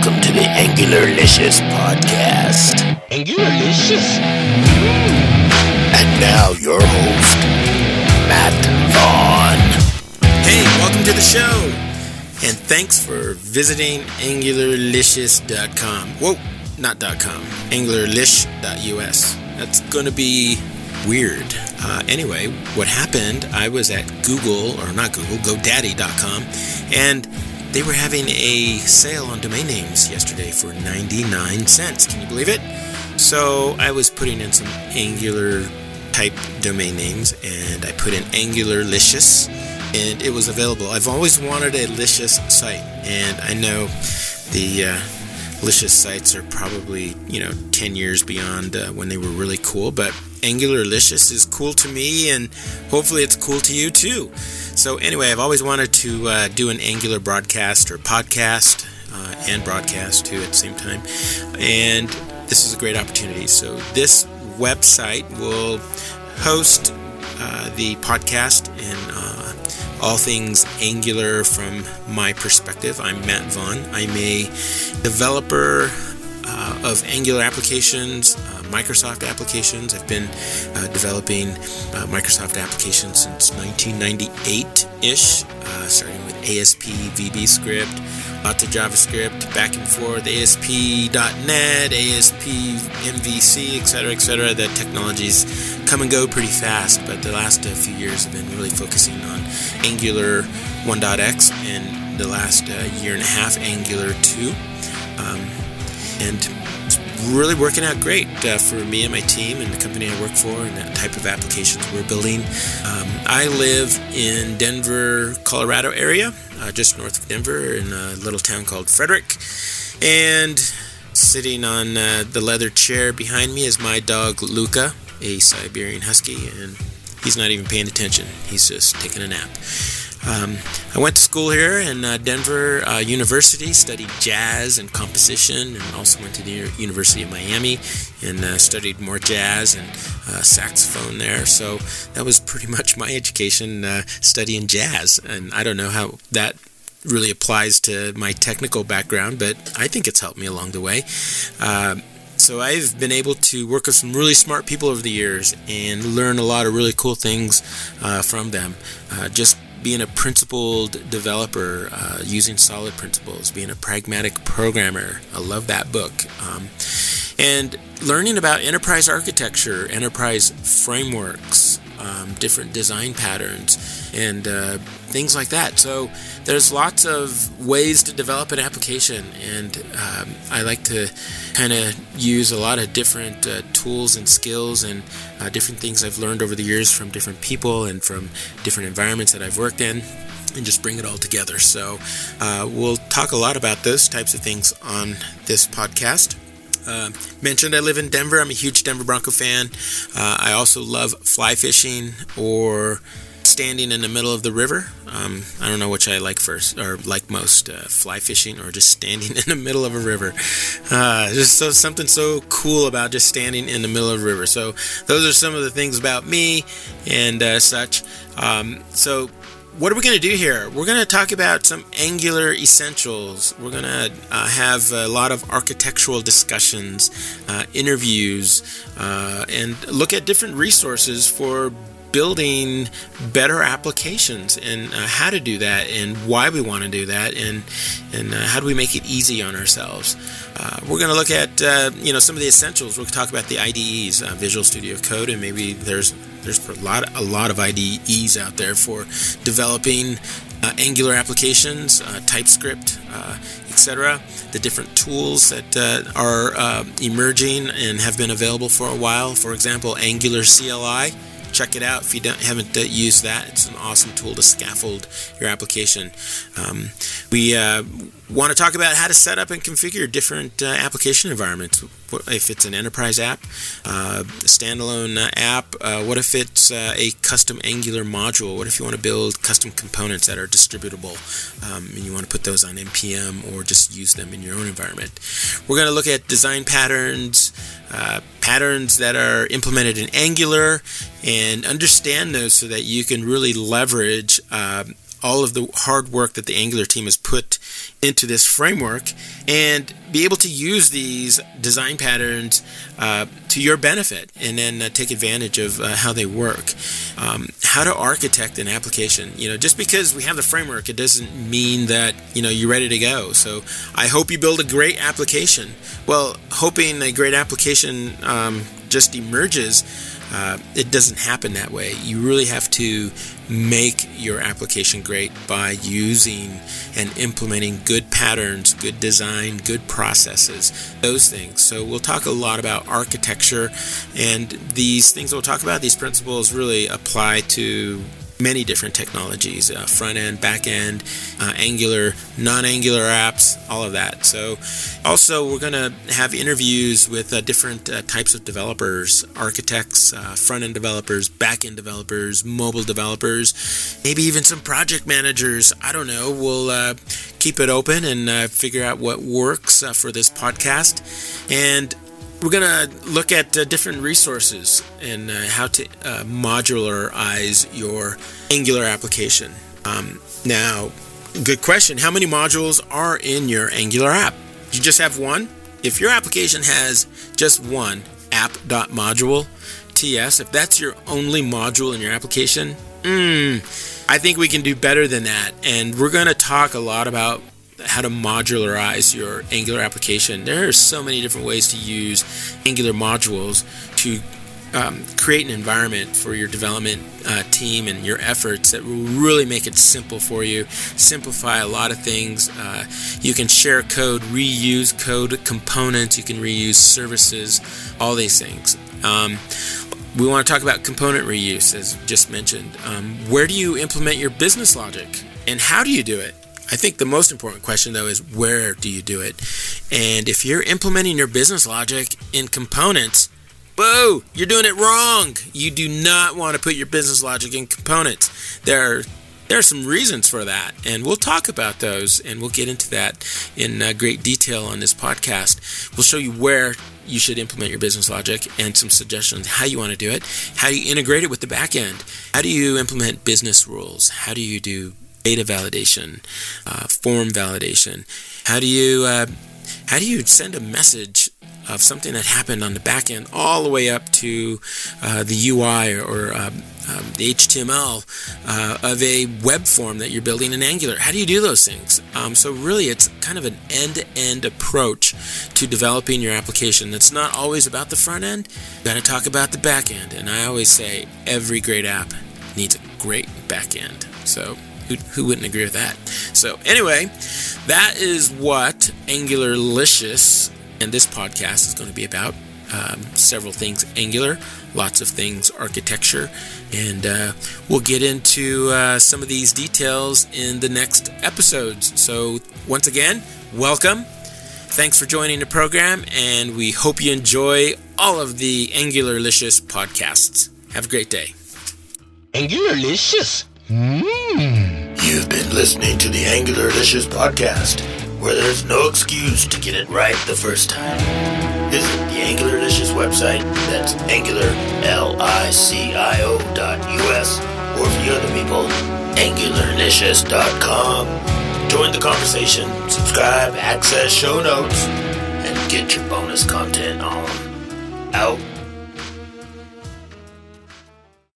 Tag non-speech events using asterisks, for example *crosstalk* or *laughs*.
Welcome to the Angularlicious podcast. Angularlicious? And now your host, Matt Vaughn. Hey, welcome to the show. And thanks for visiting angularlicious.com. Whoa, not .com. angularlicio.us. That's going to be weird. Uh, anyway, what happened, I was at Google, or not Google, GoDaddy.com, and they were having a sale on domain names yesterday for 99 cents. Can you believe it? So I was putting in some Angular type domain names and I put in Angularlicious and it was available. I've always wanted a licious site and I know the uh, licious sites are probably, you know, 10 years beyond uh, when they were really cool, but Angularlicious is cool to me and hopefully it's cool to you too. So, anyway, I've always wanted to uh, do an Angular broadcast or podcast uh, and broadcast too at the same time. And this is a great opportunity. So, this website will host uh, the podcast and uh, all things Angular from my perspective. I'm Matt Vaughn. I'm a developer uh, of Angular applications, uh, Microsoft applications. I've been uh, developing uh, Microsoft applications since 1998 ish, uh, starting with ASP VB script, lots of JavaScript, back and forth, ASP.NET, ASP MVC, etc., etc. The technologies come and go pretty fast, but the last uh, few years have been really focusing on Angular 1.x and the last year and a half Angular 2. Um, and really working out great uh, for me and my team and the company I work for and the type of applications we're building. Um, I live in Denver, Colorado area, uh, just north of Denver, in a little town called Frederick. And sitting on uh, the leather chair behind me is my dog Luca, a Siberian Husky, and he's not even paying attention. He's just taking a nap. Um, I went to school here in uh, Denver uh, University, studied jazz and composition, and also went to the University of Miami and uh, studied more jazz and uh, saxophone there. So that was pretty *laughs* much my education uh, studying jazz. And I don't know how that really applies to my technical background, but I think it's helped me along the way. Um, so I've been able to work with some really smart people over the years and learn a lot of really cool things uh, from them. Uh, just being a principled developer, uh, using solid principles, being a pragmatic programmer. I love that book. Um, and learning about enterprise architecture, enterprise frameworks, um, different design patterns, and uh, things like that. So there's lots of ways to develop an application, and um, I like to kind of use a lot of different uh, tools and skills and uh, different things I've learned over the years from different people and from different environments that I've worked in. And just bring it all together. So, uh, we'll talk a lot about those types of things on this podcast. Uh, mentioned I live in Denver. I'm a huge Denver Bronco fan. Uh, I also love fly fishing or standing in the middle of the river. Um, I don't know which I like first or like most, uh, fly fishing or just standing *laughs* in the middle of a river. Uh, just so something so cool about just standing in the middle of a river. So those are some of the things about me and uh, such. Um, so what are we going to do here? We're going to talk about some Angular essentials. We're going to uh, have a lot of architectural discussions, uh, interviews, uh, and look at different resources for building better applications and uh, how to do that and why we want to do that and and uh, how do we make it easy on ourselves. Uh, we're going to look at you know some of the essentials. We'll talk about the IDEs, Visual Studio Code, and maybe there's there's a lot a lot of IDEs out there for developing uh, Angular applications, TypeScript, etc. The different tools that are emerging and have been available for a while. For example, Angular CLI check it out if you haven't uh, used that. It's an awesome tool to scaffold your application. Um, we uh, want to talk about how to set up and configure different uh, application environments. If it's an enterprise app, uh, standalone uh, app, uh, what if it's a custom Angular module? What if you want to build custom components that are distributable um, and you want to put those on NPM or just use them in your own environment? We're going to look at design patterns, patterns that are implemented in Angular, and understand those so that you can really leverage all of the hard work that the Angular team has put into this framework and be able to use these design patterns uh, to your benefit and then uh, take advantage of uh, how they work. Um, how to architect an application. You know, just because we have the framework, it doesn't mean that, you know, you're ready to go. So I hope you build a great application. Well, hoping a great application um, just emerges uh, it doesn't happen that way. You really have to make your application great by using and implementing good patterns, good design, good processes, those things. So, we'll talk a lot about architecture, and these things we'll talk about, these principles really apply to many different technologies uh, front end, back end, uh, Angular, non Angular apps, all of that. So, also, we're going to have interviews with uh, different uh, types of developers architects, uh, front end developers, back end developers, mobile developers, maybe even some project managers. I don't know. We'll uh, keep it open and figure out what works for this podcast. And we're going to look at uh, different resources and uh, how to uh, modularize your Angular application. Um, now, good question. How many modules are in your Angular app? You just have one? If your application has just one app.module TS, if that's your only module in your application, mm, I think we can do better than that. And we're going to talk a lot about how to modularize your Angular application. There are so many different ways to use Angular modules to um, create an environment for your development uh, team and your efforts that will really make it simple for you, simplify a lot of things. Uh, you can share code, reuse code components, you can reuse services, all these things. Um, we want to talk about component reuse, as just mentioned. Um, where do you implement your business logic, and how do you do it? I think the most important question, though, is where do you do it? And if you're implementing your business logic in components, whoa, you're doing it wrong. You do not want to put your business logic in components. There are there are some reasons for that, and we'll talk about those, and we'll get into that in uh, great detail on this podcast. We'll show you where you should implement your business logic and some suggestions how you want to do it, how do you integrate it with the back end, how do you implement business rules, how do you do data validation, uh, form validation. How do you uh, how do you send a message of something that happened on the back end all the way up to uh, the UI or, or um, um, the HTML uh, of a web form that you're building in Angular. How do you do those things? Um, so really, it's kind of an end-to-end approach to developing your application. That's not always about the front end. You got to talk about the back end. And I always say every great app needs a great back end. So who, who wouldn't agree with that? So, anyway, that is what Angularlicious and this podcast is going to be about. Um, several things Angular, lots of things architecture, and uh, we'll get into uh, some of these details in the next episodes. So, once again, welcome. Thanks for joining the program, and we hope you enjoy all of the Angularlicious podcasts. Have a great day. Angularlicious. Mmm. You've been listening to the Angularlicious podcast, where there's no excuse to get it right the first time. Visit the Angularlicious website, that's angularlicio.us, or for you other people, angularlicious.com. Join the conversation, subscribe, access show notes, and get your bonus content on. Out.